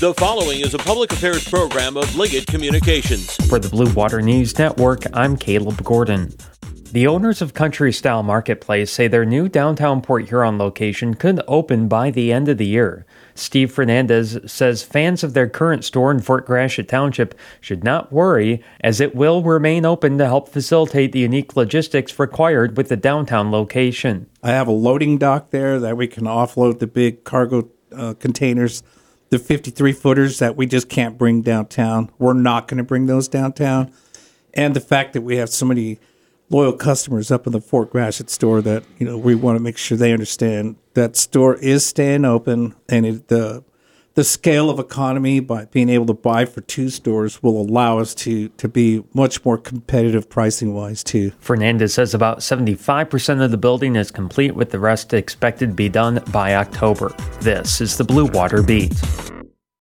The following is a public affairs program of Liggett Communications. For the Blue Water News Network, I'm Caleb Gordon. The owners of Country Style Marketplace say their new downtown Port Huron location could open by the end of the year. Steve Fernandez says fans of their current store in Fort Gratiot Township should not worry, as it will remain open to help facilitate the unique logistics required with the downtown location. I have a loading dock there that we can offload the big cargo uh, containers, the 53 footers that we just can't bring downtown. We're not going to bring those downtown. And the fact that we have so many loyal customers up in the Fort Gratiot store that you know we want to make sure they understand that store is staying open and it, the the scale of economy by being able to buy for two stores will allow us to to be much more competitive pricing wise too. Fernandez says about 75% of the building is complete with the rest expected to be done by October. This is the Blue Water Beat.